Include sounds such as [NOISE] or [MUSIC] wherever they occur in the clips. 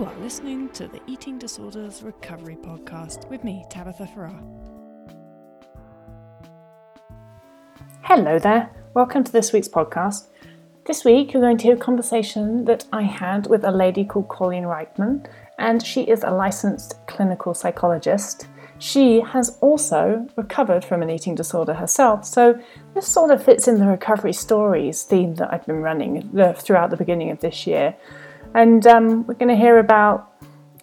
You are listening to the Eating Disorders Recovery Podcast with me, Tabitha Farrar. Hello there, welcome to this week's podcast. This week, you're going to hear a conversation that I had with a lady called Colleen Reichmann, and she is a licensed clinical psychologist. She has also recovered from an eating disorder herself, so this sort of fits in the recovery stories theme that I've been running uh, throughout the beginning of this year. And um, we're going to hear about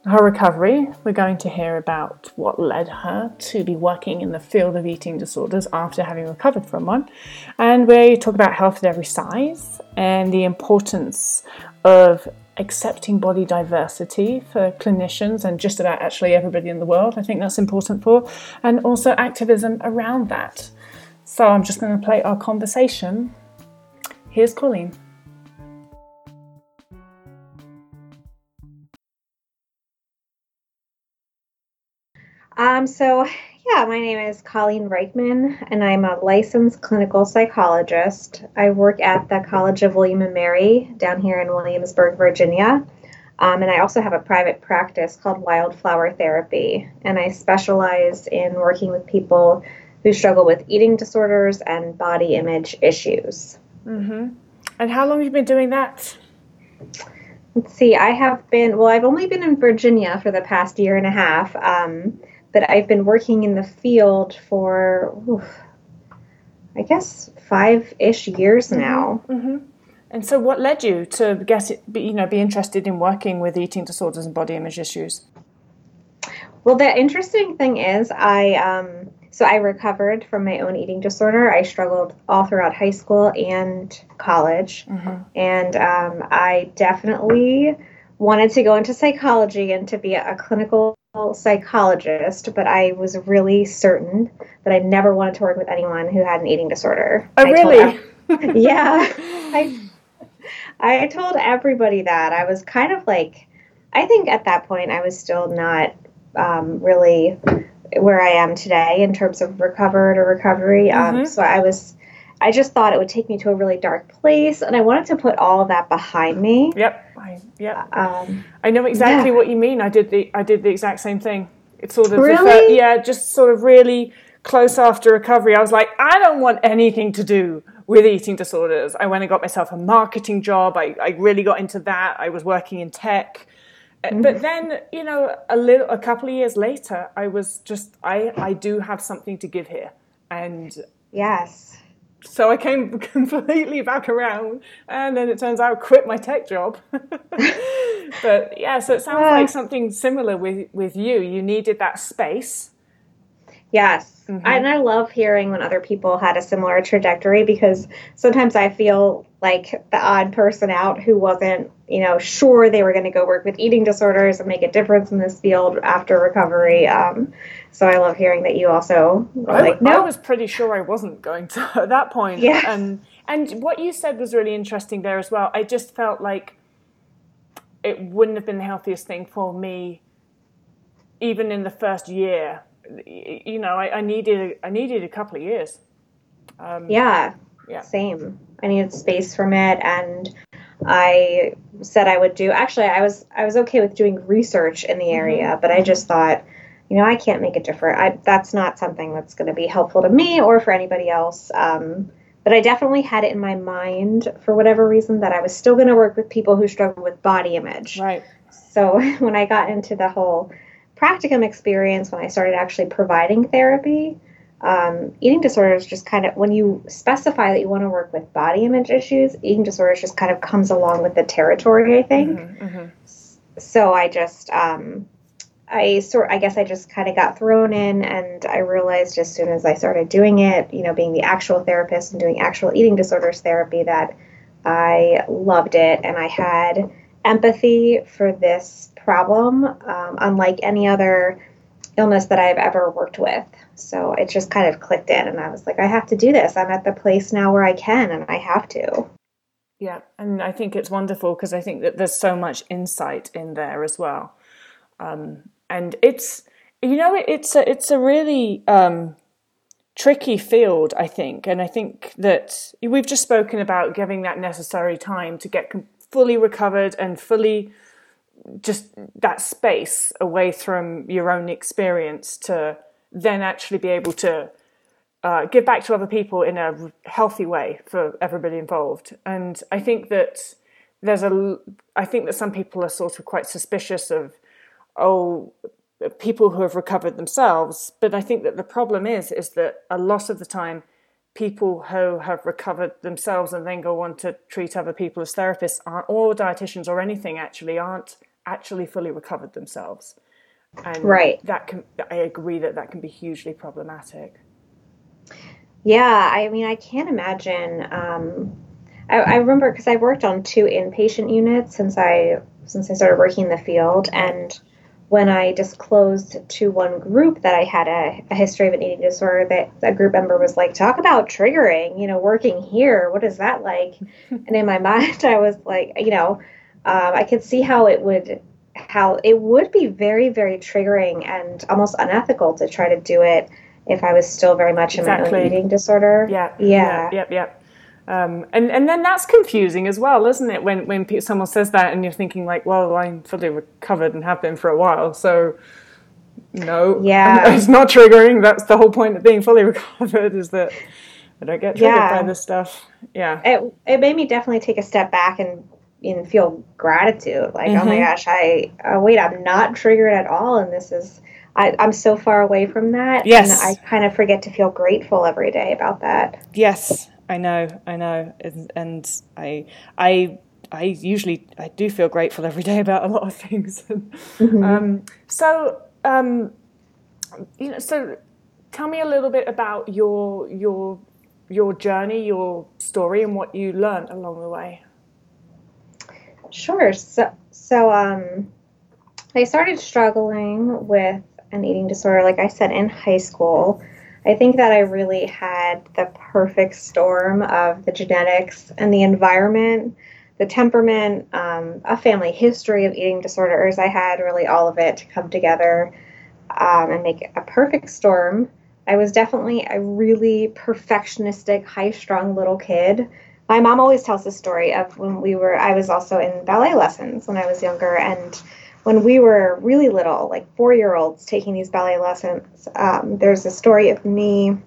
her recovery. We're going to hear about what led her to be working in the field of eating disorders after having recovered from one. And we talk about health at every size and the importance of accepting body diversity for clinicians and just about actually everybody in the world. I think that's important for, and also activism around that. So I'm just going to play our conversation. Here's Colleen. Um, so, yeah, my name is Colleen Reichmann, and I'm a licensed clinical psychologist. I work at the College of William and Mary down here in Williamsburg, Virginia. Um, and I also have a private practice called Wildflower Therapy, and I specialize in working with people who struggle with eating disorders and body image issues. Mm-hmm. And how long have you been doing that? Let's see, I have been, well, I've only been in Virginia for the past year and a half. Um, but I've been working in the field for, oof, I guess, five ish years Mm-hmm. now. Mm-hmm. And so, what led you to get it, be, you know, be interested in working with eating disorders and body image issues? Well, the interesting thing is, I um, so I recovered from my own eating disorder. I struggled all throughout high school and college, Mm-hmm. and um, I definitely wanted to go into psychology and to be a clinical psychologist, but I was really certain that I never wanted to work with anyone who had an eating disorder. Oh, I really? ev- [LAUGHS] yeah. I, I told everybody that. I was kind of like, I think at that point I was still not um, really where I am today in terms of recovered or recovery. Um, Mhm. so I was, I just thought it would take me to a really dark place, and I wanted to put all of that behind me. Yep. I, yep. Um, I know exactly Yeah. what you mean. I did the I did the exact same thing. It's sort of the Really? yeah, just sort of really close after recovery. I was like, I don't want anything to do with eating disorders. I went and got myself a marketing job. I, I really got into that. I was working in tech. Uh, But then, you know, a little, a couple of years later, I was just, I, I do have something to give here, and yes. So I came [LAUGHS] completely back around, and then it turns out I quit my tech job. [LAUGHS] but yeah, so it sounds like something similar with with you. You needed that space. Yes. Mm-hmm. And I love hearing when other people had a similar trajectory because sometimes I feel like the odd person out who wasn't, you know, sure they were going to go work with eating disorders and make a difference in this field after recovery. Um, so I love hearing that you also were I, like, I was pretty sure I wasn't going to [LAUGHS] at that point. Yes. And and what you said was really interesting there as well. I just felt like it wouldn't have been the healthiest thing for me, even in the first year. You know, I, I needed I needed a couple of years. Um, yeah, Yeah. same. I needed space from it. And I said I would do, actually, I was, I was okay with doing research in the area, but I just thought, you know, I can't make a difference. I, that's not something that's going to be helpful to me or for anybody else. Um, but I definitely had it in my mind for whatever reason that I was still going to work with people who struggle with body image. Right. So [LAUGHS] when I got into the whole practicum experience, when I started actually providing therapy, um, eating disorders just kind of, when you specify that you want to work with body image issues, eating disorders just kind of comes along with the territory, I think. Mm-hmm. So I just, um, I sort, I guess I just kind of got thrown in, and I realized as soon as I started doing it, you know, being the actual therapist and doing actual eating disorders therapy, that I loved it, and I had empathy for this problem, um, unlike any other illness that I've ever worked with. So it just kind of clicked in, and I was like, I have to do this. I'm at the place now where I can, and I have to. Yeah, and I think it's wonderful because I think that there's so much insight in there as well, um, and it's you know it, it's a it's a really um, tricky field, I think, and I think that we've just spoken about giving that necessary time to get com- fully recovered and fully just that space away from your own experience to then actually be able to uh, give back to other people in a healthy way for everybody involved. And I think that there's a, I think that some people are sort of quite suspicious of, oh, people who have recovered themselves. But I think that the problem is, is that a lot of the time, people who have recovered themselves and then go on to treat other people as therapists aren't, or dietitians or anything actually aren't actually fully recovered themselves. And right. that can, I agree that that can be hugely problematic. Yeah, I mean, I can't imagine. Um, I, I remember because I worked on two inpatient units since I since I started working in the field, and when I disclosed to one group that I had a, a history of an eating disorder, that a group member was like, "Talk about triggering, you know, working here. What is that like?" [LAUGHS] and in my [LAUGHS] mind, I was like, you know, um, I could see how it would how it would be very very triggering and almost unethical to try to do it if I was still very much exactly. in my own eating disorder. Yeah. Yeah. Yep. Yep. Um, and and then that's confusing as well, isn't it? When when someone says that and you're thinking like, well, I'm fully recovered and have been for a while, so no, yeah, [LAUGHS] it's not triggering. That's the whole point of being fully [LAUGHS] recovered is that I don't get triggered yeah. by this stuff. Yeah, it it made me definitely take a step back and and feel gratitude. Like, mm-hmm. oh my mm-hmm. gosh, I oh, wait, I'm not triggered at all, and this is I, am so far away from that. Yes. And I kind of forget to feel grateful every day about that. Yes, I know, I know, and, and I, I, I usually I do feel grateful every day about a lot of things. [LAUGHS] mm-hmm. um, so, um, you know, so tell me a little bit about your your your journey, your story, and what you learned along the way. Sure. So, so um, I started struggling with an eating disorder, like I said, in high school. I think that I really had the perfect storm of the genetics and the environment, the temperament, um, a family history of eating disorders. I had really all of it to come together um, and make a perfect storm. I was definitely a really perfectionistic, high strung little kid. My mom always tells the story of when we were, I was also in ballet lessons when I was younger, and when we were really little, like four year olds taking these ballet lessons, um, there's a story of me,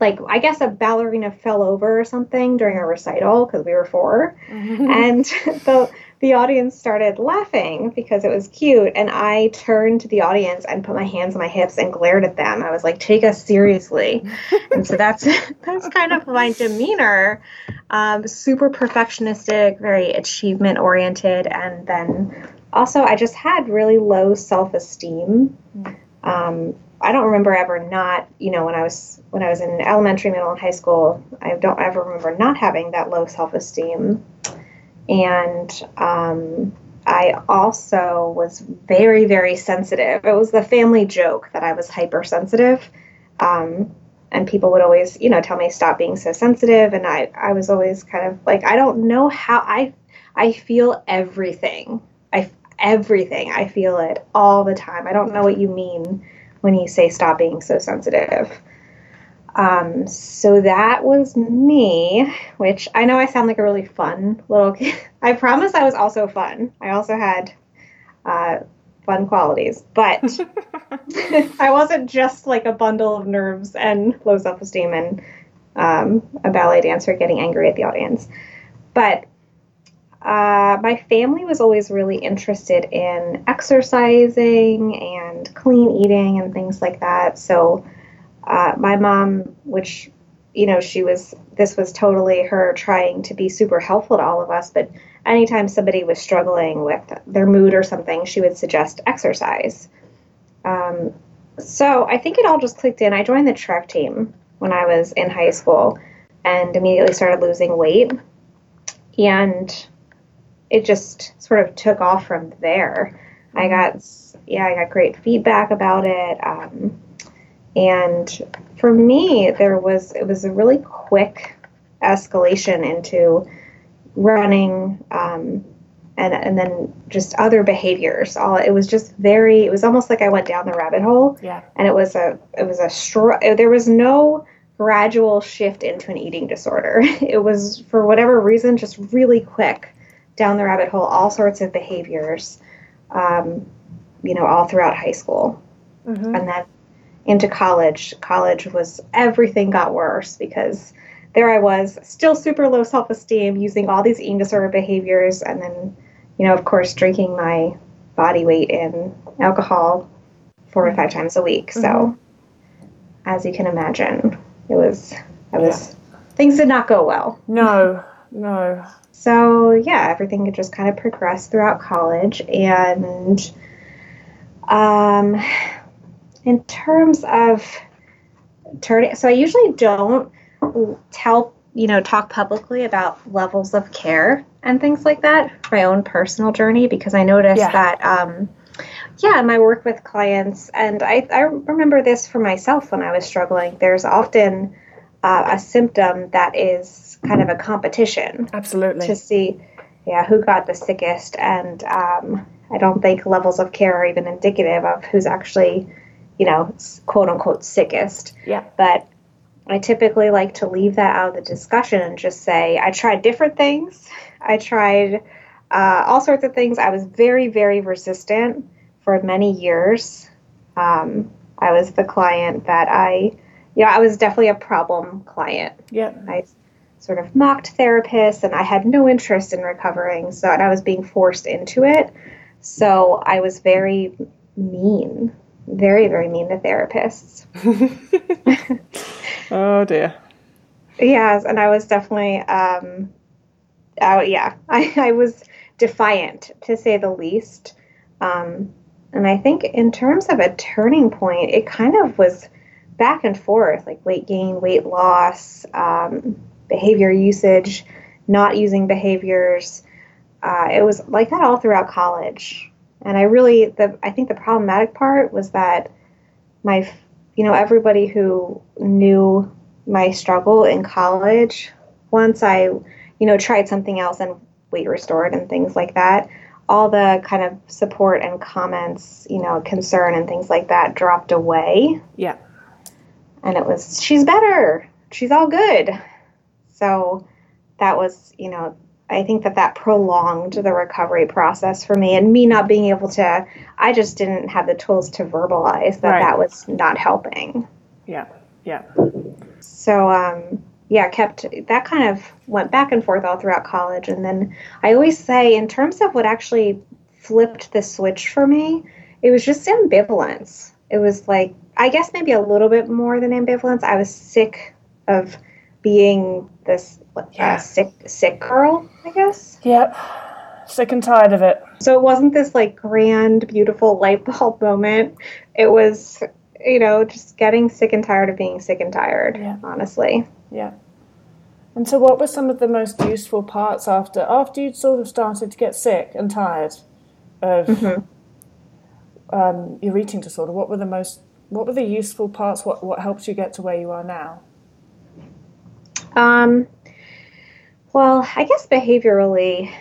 like, I guess a ballerina fell over or something during a recital because we were 4 mm-hmm. And [LAUGHS] the, the audience started laughing because it was cute. And I turned to the audience and put my hands on my hips and glared at them. I was like, take us seriously. and so that's, [LAUGHS] that's kind of my demeanor. Um, super perfectionistic, very achievement oriented. And then also, I just had really low self esteem. Um, I don't remember ever not, you know, when I was when I was in elementary, middle, and high school. I don't ever remember not having that low self esteem, and um, I also was very, very sensitive. It was the family joke that I was hypersensitive. Um, and people would always, you know, tell me stop being so sensitive. And I, I was always kind of like, I don't know how I, I feel everything. I, everything. I feel it all the time. I don't know what you mean when you say stop being so sensitive. Um, so that was me, which I know I sound like a really fun little kid. [LAUGHS] I promise I was also fun. I also had uh, fun qualities, but [LAUGHS] [LAUGHS] I wasn't just like a bundle of nerves and low self esteem and um, a ballet dancer getting angry at the audience. But uh, my family was always really interested in exercising and clean eating and things like that. So, uh, my mom, which, you know, she was, this was totally her trying to be super helpful to all of us. But anytime somebody was struggling with their mood or something, she would suggest exercise. Um, so, I think it all just clicked in. I joined the track team when I was in high school and immediately started losing weight. And it just sort of took off from there. I mm-hmm. got yeah, I got great feedback about it. Um, and for me, there was it was a really quick escalation into running um, and and then just other behaviors. All it was just very. It was almost like I went down the rabbit hole. Yeah. And it was a it was a str- there was no gradual shift into an eating disorder. [LAUGHS] It was for whatever reason just really quick down the rabbit hole all sorts of behaviors. um, you know, all throughout high school. Mm-hmm. And then into college. College was everything got worse because there I was, still super low self esteem, using all these eating disorder behaviors, and then, you know, of course, drinking my body weight in alcohol four or five times a week. So, Mhm. as you can imagine, it was, I was, things did not go well. No, no. So yeah, everything just kind of progressed throughout college, and um, in terms of turning, so I usually don't tell you know talk publicly about levels of care and things like that. My own personal journey because I noticed Yeah. that. Um, yeah, in my work with clients, and I, I remember this for myself when I was struggling. There's often uh, a symptom that is kind of a competition Absolutely. to see yeah who got the sickest and um, i don't think levels of care are even indicative of who's actually you know quote unquote sickest yeah. but i typically like to leave that out of the discussion and just say i tried different things i tried uh, all sorts of things i was very very resistant for many years um, i was the client that i yeah i was definitely a problem client Yeah. I sort of mocked therapists and I had no interest in recovering. So, and I was being forced into it. So, I was very mean, very, very mean to therapists. [LAUGHS] [LAUGHS] oh dear. Yes, and I was definitely, um, oh, yeah, [LAUGHS] I, I was defiant to say the least. Um, and I think in terms of a turning point, it kind of was back and forth like weight gain, weight loss, um, behavior usage, not using behaviors. Uh, it was like that all throughout college. And I really, the I think the problematic part was that my, you know, everybody who knew my struggle in college, once I, you know, tried something else and weight restored and things like that, all the kind of support and comments, you know, concern and things like that dropped away. Yeah. And it was, she's better. She's all good. So that was, you know, I think that that prolonged the recovery process for me and me not being able to, I just didn't have the tools to verbalize that Right. that was not helping. Yeah. Yeah. So, um, yeah, kept that kind of went back and forth all throughout college. And then I always say, in terms of what actually flipped the switch for me, it was just ambivalence. It was like, I guess maybe a little bit more than ambivalence. I was sick of being this uh, Yeah. sick, sick girl, I guess. Yep. Sick and tired of it. So it wasn't this like grand, beautiful light bulb moment. It was, you know, just getting sick and tired of being sick and tired, Yeah. honestly. Yeah. And so, what were some of the most useful parts after after you'd sort of started to get sick and tired of Mhm. um, your eating disorder? What were the most what were the useful parts? What what helped you get to where you are now? Um, well, I guess behaviorally,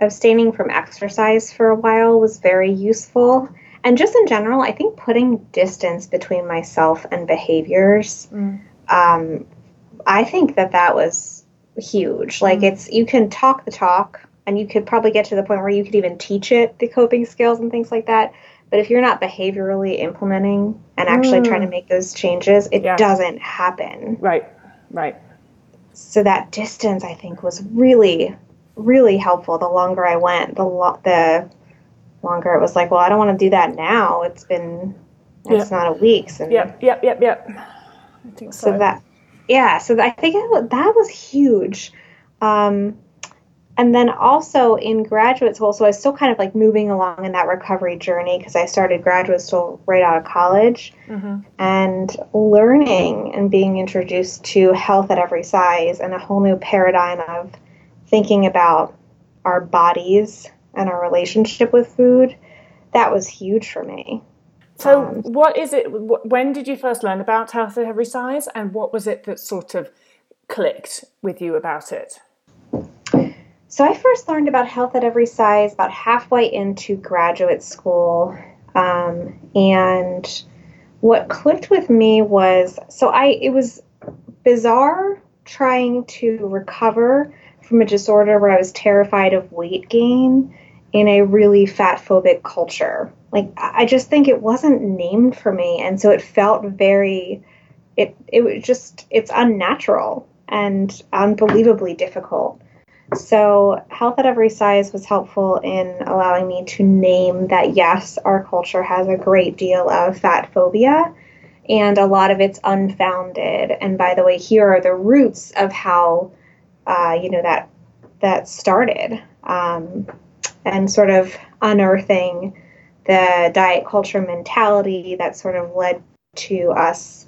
abstaining from exercise for a while was very useful. And just in general, I think putting distance between myself and behaviors, Mm. um, I think that that was huge. Like, it's you can talk the talk, and you could probably get to the point where you could even teach it the coping skills and things like that. But if you're not behaviorally implementing and actually Mm. trying to make those changes, it Yeah. doesn't happen Right. Right. So that distance I think was really really helpful the longer I went the lo- the longer it was like well I don't want to do that now it's been it's not a week and Yep. Yep. Yep. Yep. I think so. so that yeah so I think it, that was huge um and then also in graduate school so I was still kind of like moving along in that recovery journey because I started graduate school right out of college Mhm. and learning and being introduced to health at every size and a whole new paradigm of thinking about our bodies and our relationship with food that was huge for me So, Um, what is it? When did you first learn about health at every size, and what was it that sort of clicked with you about it? So i first learned about health at every size about halfway into graduate school um, and what clicked with me was so i it was bizarre trying to recover from a disorder where i was terrified of weight gain in a really fat phobic culture. Like I just think it wasn't named for me, and so it felt very. It it was just it's unnatural and unbelievably difficult. So, Health at Every Size was helpful in allowing me to name that yes, our culture has a great deal of fat phobia and a lot of it's unfounded. And by the way, here are the roots of how, uh, you know, that that started, um, and sort of unearthing the diet culture mentality that sort of led to us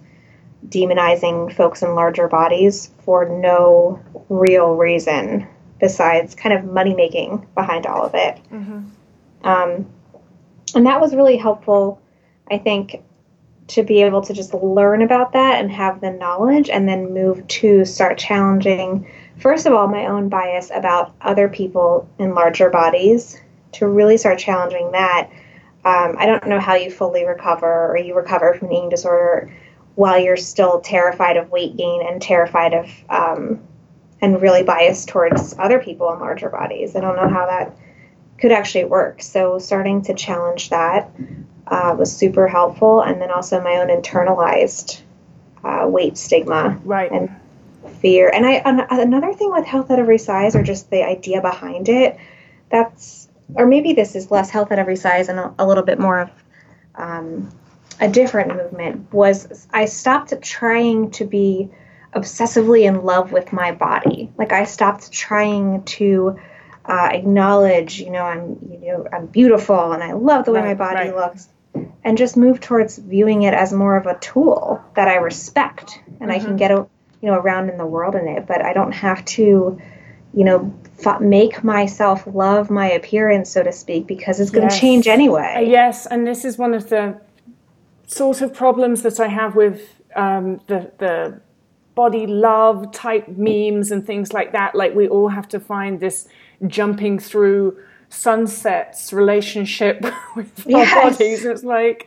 demonizing folks in larger bodies for no real reason besides kind of money making behind all of it. Mm-hmm. Um, and that was really helpful, I think, to be able to just learn about that and have the knowledge and then move to start challenging, first of all, my own bias about other people in larger bodies, to really start challenging that. Um, I don't know how you fully recover or you recover from an eating disorder while you're still terrified of weight gain and terrified of um, and really biased towards other people in larger bodies. I don't know how that could actually work. So starting to challenge that uh, was super helpful, and then also my own internalized uh, weight stigma right. and fear. And I another thing with health at every size, or just the idea behind it, that's or maybe this is less health at every size and a, a little bit more of um, a different movement was I stopped trying to be obsessively in love with my body. Like I stopped trying to uh, acknowledge, you know, I'm you know I'm beautiful and I love the way right, my body right. looks, and just move towards viewing it as more of a tool that I respect and mm-hmm. I can mm-hmm. get a, you know around in the world in it, but I don't have to, you know, f- make myself love my appearance, so to speak, because it's going to yes. change anyway. Uh, yes, and this is one of the sort of problems that I have with um, the the body love type memes and things like that. Like we all have to find this jumping through sunsets relationship [LAUGHS] with yes. our bodies. It's like,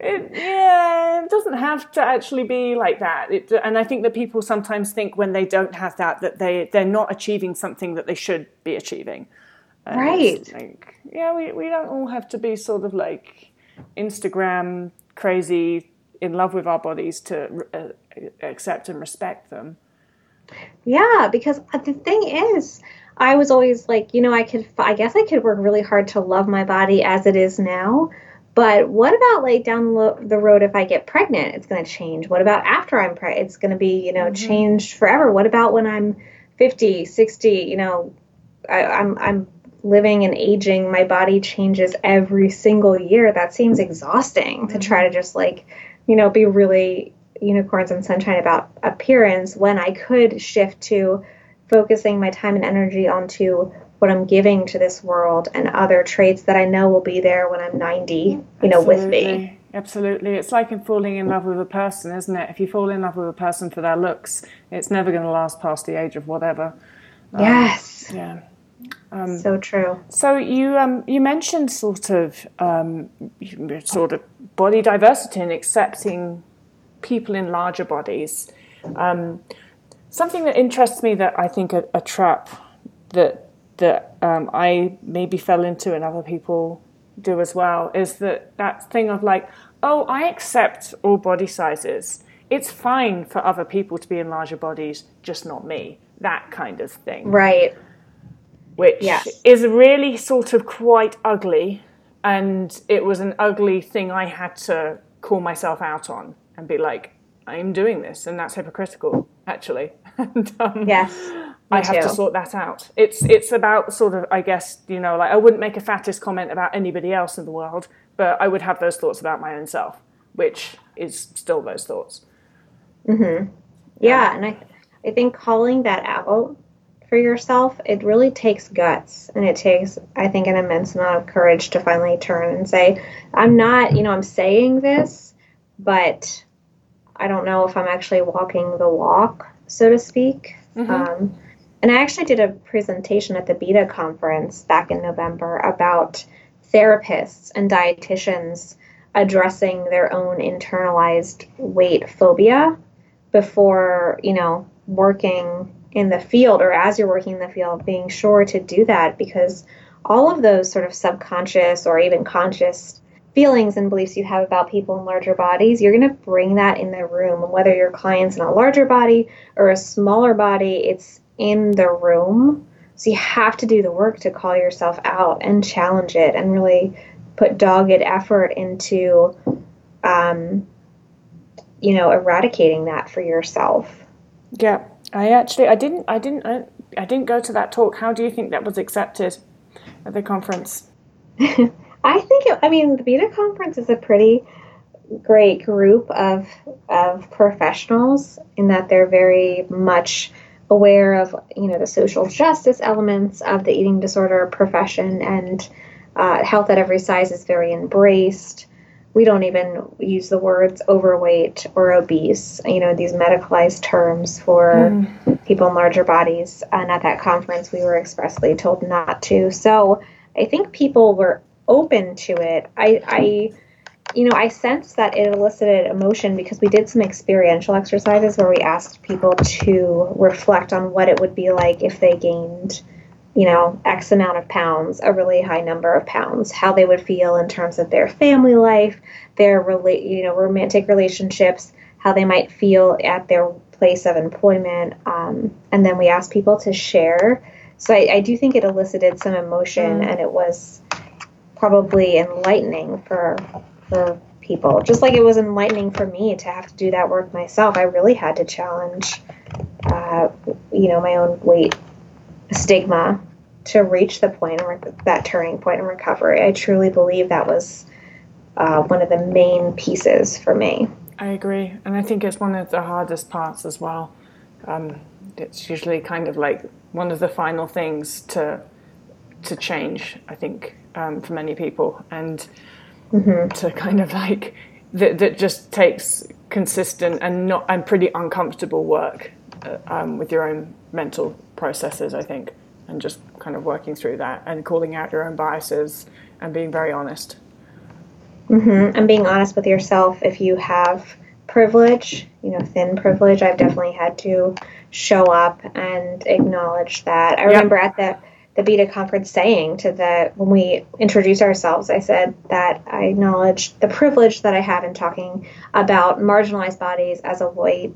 it, yeah, it doesn't have to actually be like that. It, and I think that people sometimes think when they don't have that that they they're not achieving something that they should be achieving. And right. Like, yeah, we we don't all have to be sort of like Instagram crazy in love with our bodies to uh, accept and respect them. Yeah, because the thing is, I was always like, you know, I could, I guess I could work really hard to love my body as it is now. But what about like down the road if I get pregnant? It's going to change. What about after I'm pregnant? It's going to be, you know, mm-hmm. changed forever. What about when I'm 50, 60? You know, I, I'm, I'm living and aging. My body changes every single year. That seems exhausting mm-hmm. to try to just like, you know, be really unicorns and sunshine about appearance when I could shift to focusing my time and energy onto what I'm giving to this world and other traits that I know will be there when I'm 90, you know, with me. Absolutely. It's like in falling in love with a person, isn't it? If you fall in love with a person for their looks, it's never going to last past the age of whatever. Um, yes. Yeah. Um, so true. So you um, you mentioned sort of um, sort of body diversity and accepting people in larger bodies. Um, something that interests me that I think a, a trap that that um, I maybe fell into and other people do as well is that that thing of like, oh, I accept all body sizes. It's fine for other people to be in larger bodies, just not me. That kind of thing. Right. Which yes. is really sort of quite ugly. And it was an ugly thing I had to call myself out on and be like, I'm doing this, and that's hypocritical, actually. [LAUGHS] and, um, yes. I have to sort that out. It's it's about sort of I guess you know like I wouldn't make a fattest comment about anybody else in the world, but I would have those thoughts about my own self, which is still those thoughts. Mhm. Yeah, and I I think calling that out for yourself, it really takes guts and it takes I think an immense amount of courage to finally turn and say, I'm not, you know, I'm saying this, but I don't know if I'm actually walking the walk, so to speak. Mm-hmm. Um, and I actually did a presentation at the BEDA conference back in November about therapists and dietitians addressing their own internalized weight phobia before, you know, working in the field or as you're working in the field, being sure to do that because all of those sort of subconscious or even conscious feelings and beliefs you have about people in larger bodies, you're going to bring that in the room. And whether your client's in a larger body or a smaller body, it's in the room. So you have to do the work to call yourself out and challenge it and really put dogged effort into, um, you know, eradicating that for yourself. Yeah, I actually, I didn't, I didn't, I, I didn't go to that talk. How do you think that was accepted at the conference? [LAUGHS] I think, it, I mean, the BEDA conference is a pretty great group of of professionals in that they're very much aware of you know the social justice elements of the eating disorder profession and uh, health at every size is very embraced. We don't even use the words overweight or obese you know these medicalized terms for mm. people in larger bodies. And at that conference we were expressly told not to. So i think people were open to it. I, I you know, I sense that it elicited emotion because we did some experiential exercises where we asked people to reflect on what it would be like if they gained, you know, X amount of pounds, a really high number of pounds, how they would feel in terms of their family life, their relate, you know, romantic relationships, how they might feel at their place of employment, um, and then we asked people to share. So I, I do think it elicited some emotion, mm. and it was probably enlightening for for people. Just like it was enlightening for me to have to do that work myself. I really had to challenge, uh, you know, my own weight stigma to reach the point that turning point in recovery. I truly believe that was uh, one of the main pieces for me. I agree, and I think it's one of the hardest parts as well. Um, it's usually kind of like one of the final things to to change. I think um, for many people, and mm-hmm. to kind of like that, that just takes consistent and not and pretty uncomfortable work uh, um, with your own mental processes. I think, and just kind of working through that and calling out your own biases and being very honest. Mm-hmm. And being honest with yourself if you have privilege, you know, thin privilege. I've definitely had to show up and acknowledge that. I yep. remember at the the BEDA conference saying to the when we introduce ourselves i said that i acknowledge the privilege that i have in talking about marginalized bodies as a white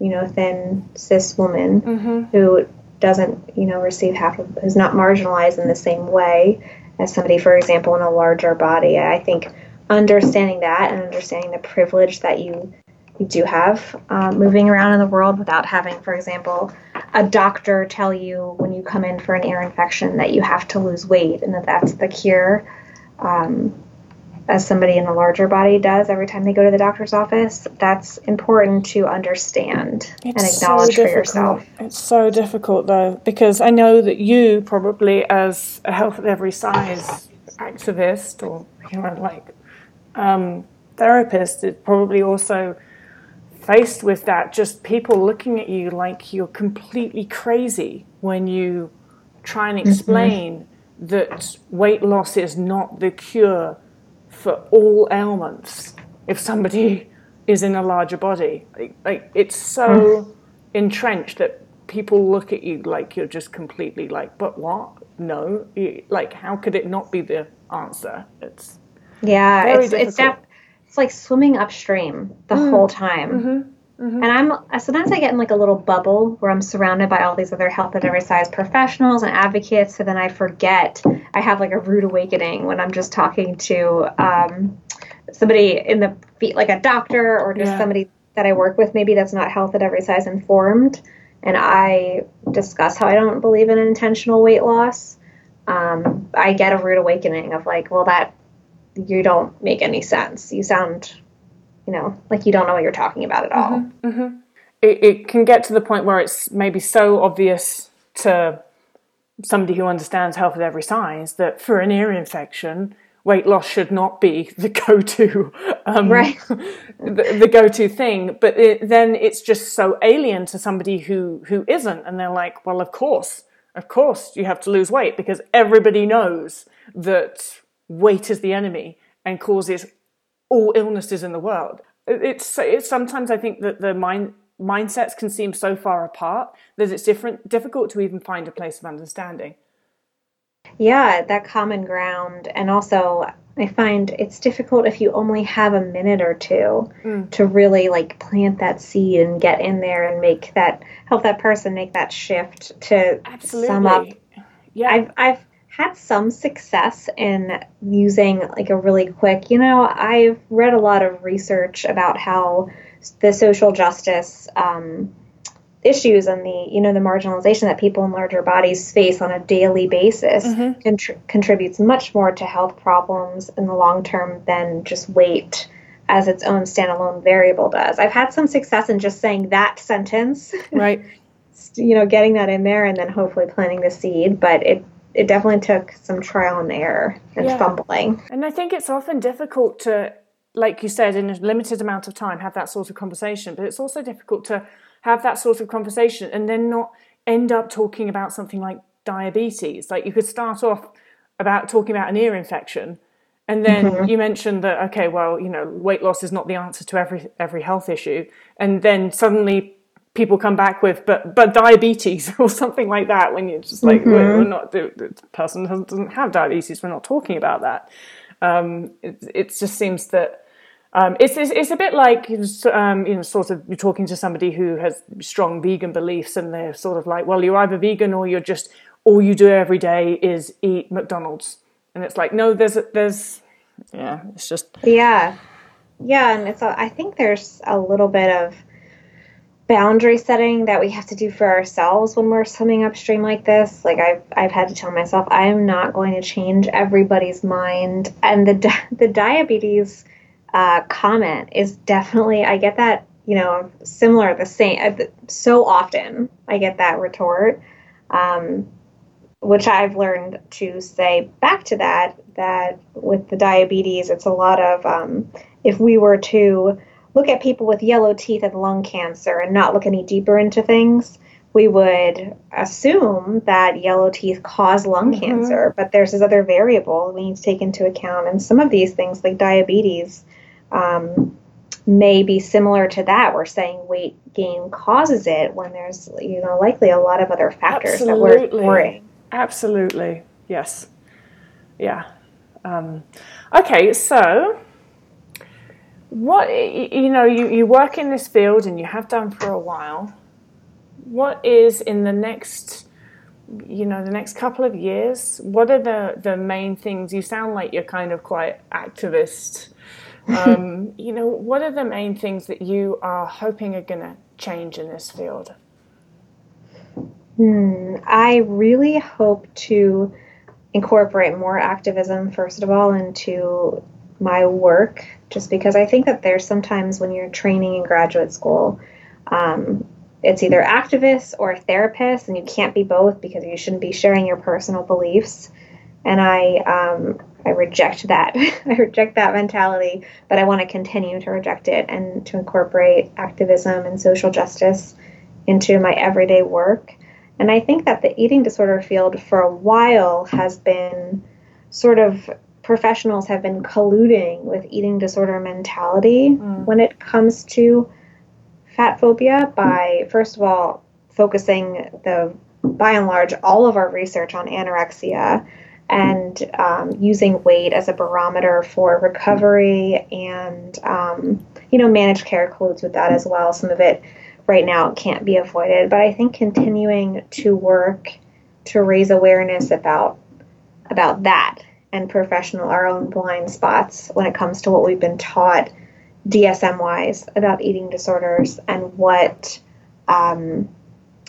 you know thin cis woman mm-hmm. who doesn't you know receive half of who's not marginalized in the same way as somebody for example in a larger body i think understanding that and understanding the privilege that you you do have um, moving around in the world without having, for example, a doctor tell you when you come in for an ear infection that you have to lose weight and that that's the cure, um, as somebody in a larger body does every time they go to the doctor's office. That's important to understand it's and acknowledge so for yourself. It's so difficult though, because I know that you probably, as a health at every size activist or you know, like um, therapist, is probably also faced with that, just people looking at you like you're completely crazy when you try and mm-hmm. explain mm-hmm. that weight loss is not the cure for all ailments if somebody [LAUGHS] is in a larger body. Like, like it's so mm. entrenched that people look at you like you're just completely like, but what? No, like how could it not be the answer? It's yeah, it's difficult. it's def- it's like swimming upstream the mm. whole time. Mm-hmm. Mm-hmm. And I'm sometimes I get in like a little bubble where I'm surrounded by all these other health at every size professionals and advocates, so then I forget I have like a rude awakening when I'm just talking to um, somebody in the feet, like a doctor or just yeah. somebody that I work with, maybe that's not health at every size informed, and I discuss how I don't believe in intentional weight loss. Um, I get a rude awakening of like, well, that you don't make any sense. You sound, you know, like you don't know what you're talking about at all. Mm-hmm, mm-hmm. It, it can get to the point where it's maybe so obvious to somebody who understands health at every size that for an ear infection, weight loss should not be the [LAUGHS] go-to, um, right. [LAUGHS] the, the, go-to thing. But it, then it's just so alien to somebody who who isn't, and they're like, well, of course, of course, you have to lose weight because everybody knows that weight is the enemy and causes all illnesses in the world. It's, it's sometimes I think that the mind mindsets can seem so far apart that it's different difficult to even find a place of understanding. Yeah, that common ground. And also, I find it's difficult if you only have a minute or two mm. to really like plant that seed and get in there and make that help that person make that shift to Absolutely. sum up. Yeah. I've I've had some success in using like a really quick, you know, I've read a lot of research about how the social justice um, issues and the you know the marginalization that people in larger bodies face on a daily basis mm-hmm. contr- contributes much more to health problems in the long term than just weight as its own standalone variable does. I've had some success in just saying that sentence. Right. [LAUGHS] you know, getting that in there and then hopefully planting the seed, but it it definitely took some trial and error and yeah. fumbling. And I think it's often difficult to like you said in a limited amount of time have that sort of conversation, but it's also difficult to have that sort of conversation and then not end up talking about something like diabetes. Like you could start off about talking about an ear infection and then mm-hmm. you mentioned that okay well you know weight loss is not the answer to every every health issue and then suddenly people come back with but but diabetes [LAUGHS] or something like that when you're just like mm-hmm. we're, we're, not the, the person doesn't have diabetes we're not talking about that. Um, it, it just seems that um, it's, it's, it's a bit like um, you know sort of you're talking to somebody who has strong vegan beliefs and they're sort of like well you're either vegan or you're just all you do every day is eat McDonald's. And it's like no there's there's yeah it's just yeah. Yeah and it's a, I think there's a little bit of boundary setting that we have to do for ourselves when we're swimming upstream like this. Like I've I've had to tell myself I am not going to change everybody's mind. And the [LAUGHS] the diabetes uh, comment is definitely, I get that, you know, similar, the same, uh, so often I get that retort, um, which I've learned to say back to that, that with the diabetes, it's a lot of, um, if we were to look at people with yellow teeth and lung cancer and not look any deeper into things, we would assume that yellow teeth cause lung mm-hmm. cancer, but there's this other variable we need to take into account. And some of these things, like diabetes, um, may be similar to that. We're saying weight gain causes it when there's, you know, likely a lot of other factors Absolutely. that we're worrying. Absolutely. Yes. Yeah. Um, okay, so what you know, you, you work in this field and you have done for a while. What is in the next, you know, the next couple of years? What are the the main things? You sound like you're kind of quite activist [LAUGHS] um, you know, what are the main things that you are hoping are going to change in this field? Hmm, I really hope to incorporate more activism, first of all, into my work, just because I think that there's sometimes when you're training in graduate school, um, it's either activist or therapist, and you can't be both because you shouldn't be sharing your personal beliefs. And I um, I reject that. [LAUGHS] I reject that mentality, but I want to continue to reject it and to incorporate activism and social justice into my everyday work. And I think that the eating disorder field for a while has been sort of professionals have been colluding with eating disorder mentality mm. when it comes to fat phobia by, first of all, focusing the by and large all of our research on anorexia and um, using weight as a barometer for recovery and um, you know managed care colludes with that as well some of it right now can't be avoided but i think continuing to work to raise awareness about about that and professional our own blind spots when it comes to what we've been taught dsm wise about eating disorders and what um,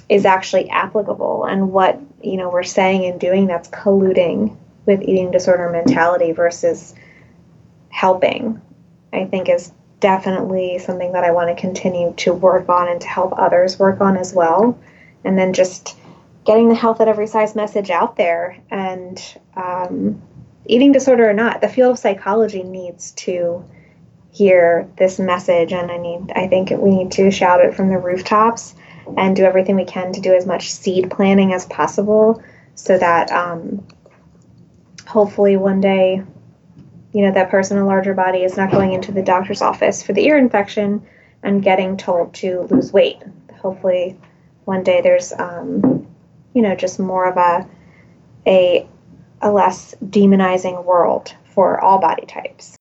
is actually applicable and what you know we're saying and doing that's colluding with eating disorder mentality versus helping i think is definitely something that i want to continue to work on and to help others work on as well. And then just getting the health at every size message out there and um, eating disorder or not the field of psychology needs to hear this message. And i need i think we need to shout it from the rooftops and do everything we can to do as much seed planting as possible so that um, hopefully one day you know that person in a larger body is not going into the doctor's office for the ear infection and getting told to lose weight. Hopefully one day there's um, you know just more of a a a less demonizing world for all body types.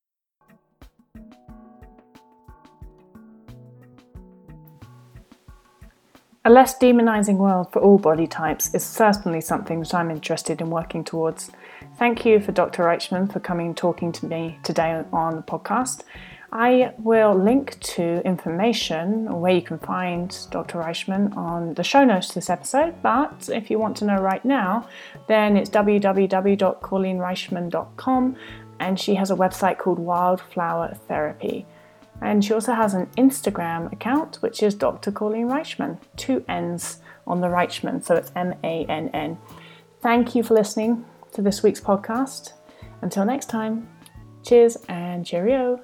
A less demonizing world for all body types is certainly something that I'm interested in working towards. Thank you for Dr. Reichmann for coming and talking to me today on the podcast. I will link to information where you can find Dr. Reichmann on the show notes to this episode. But if you want to know right now, then it's www.colleenreichmann.com and she has a website called Wildflower Therapy. And she also has an Instagram account, which is Dr. Colleen Reichmann, two N's on the Reichmann, so it's M A N N. Thank you for listening to this week's podcast. Until next time, cheers and cheerio.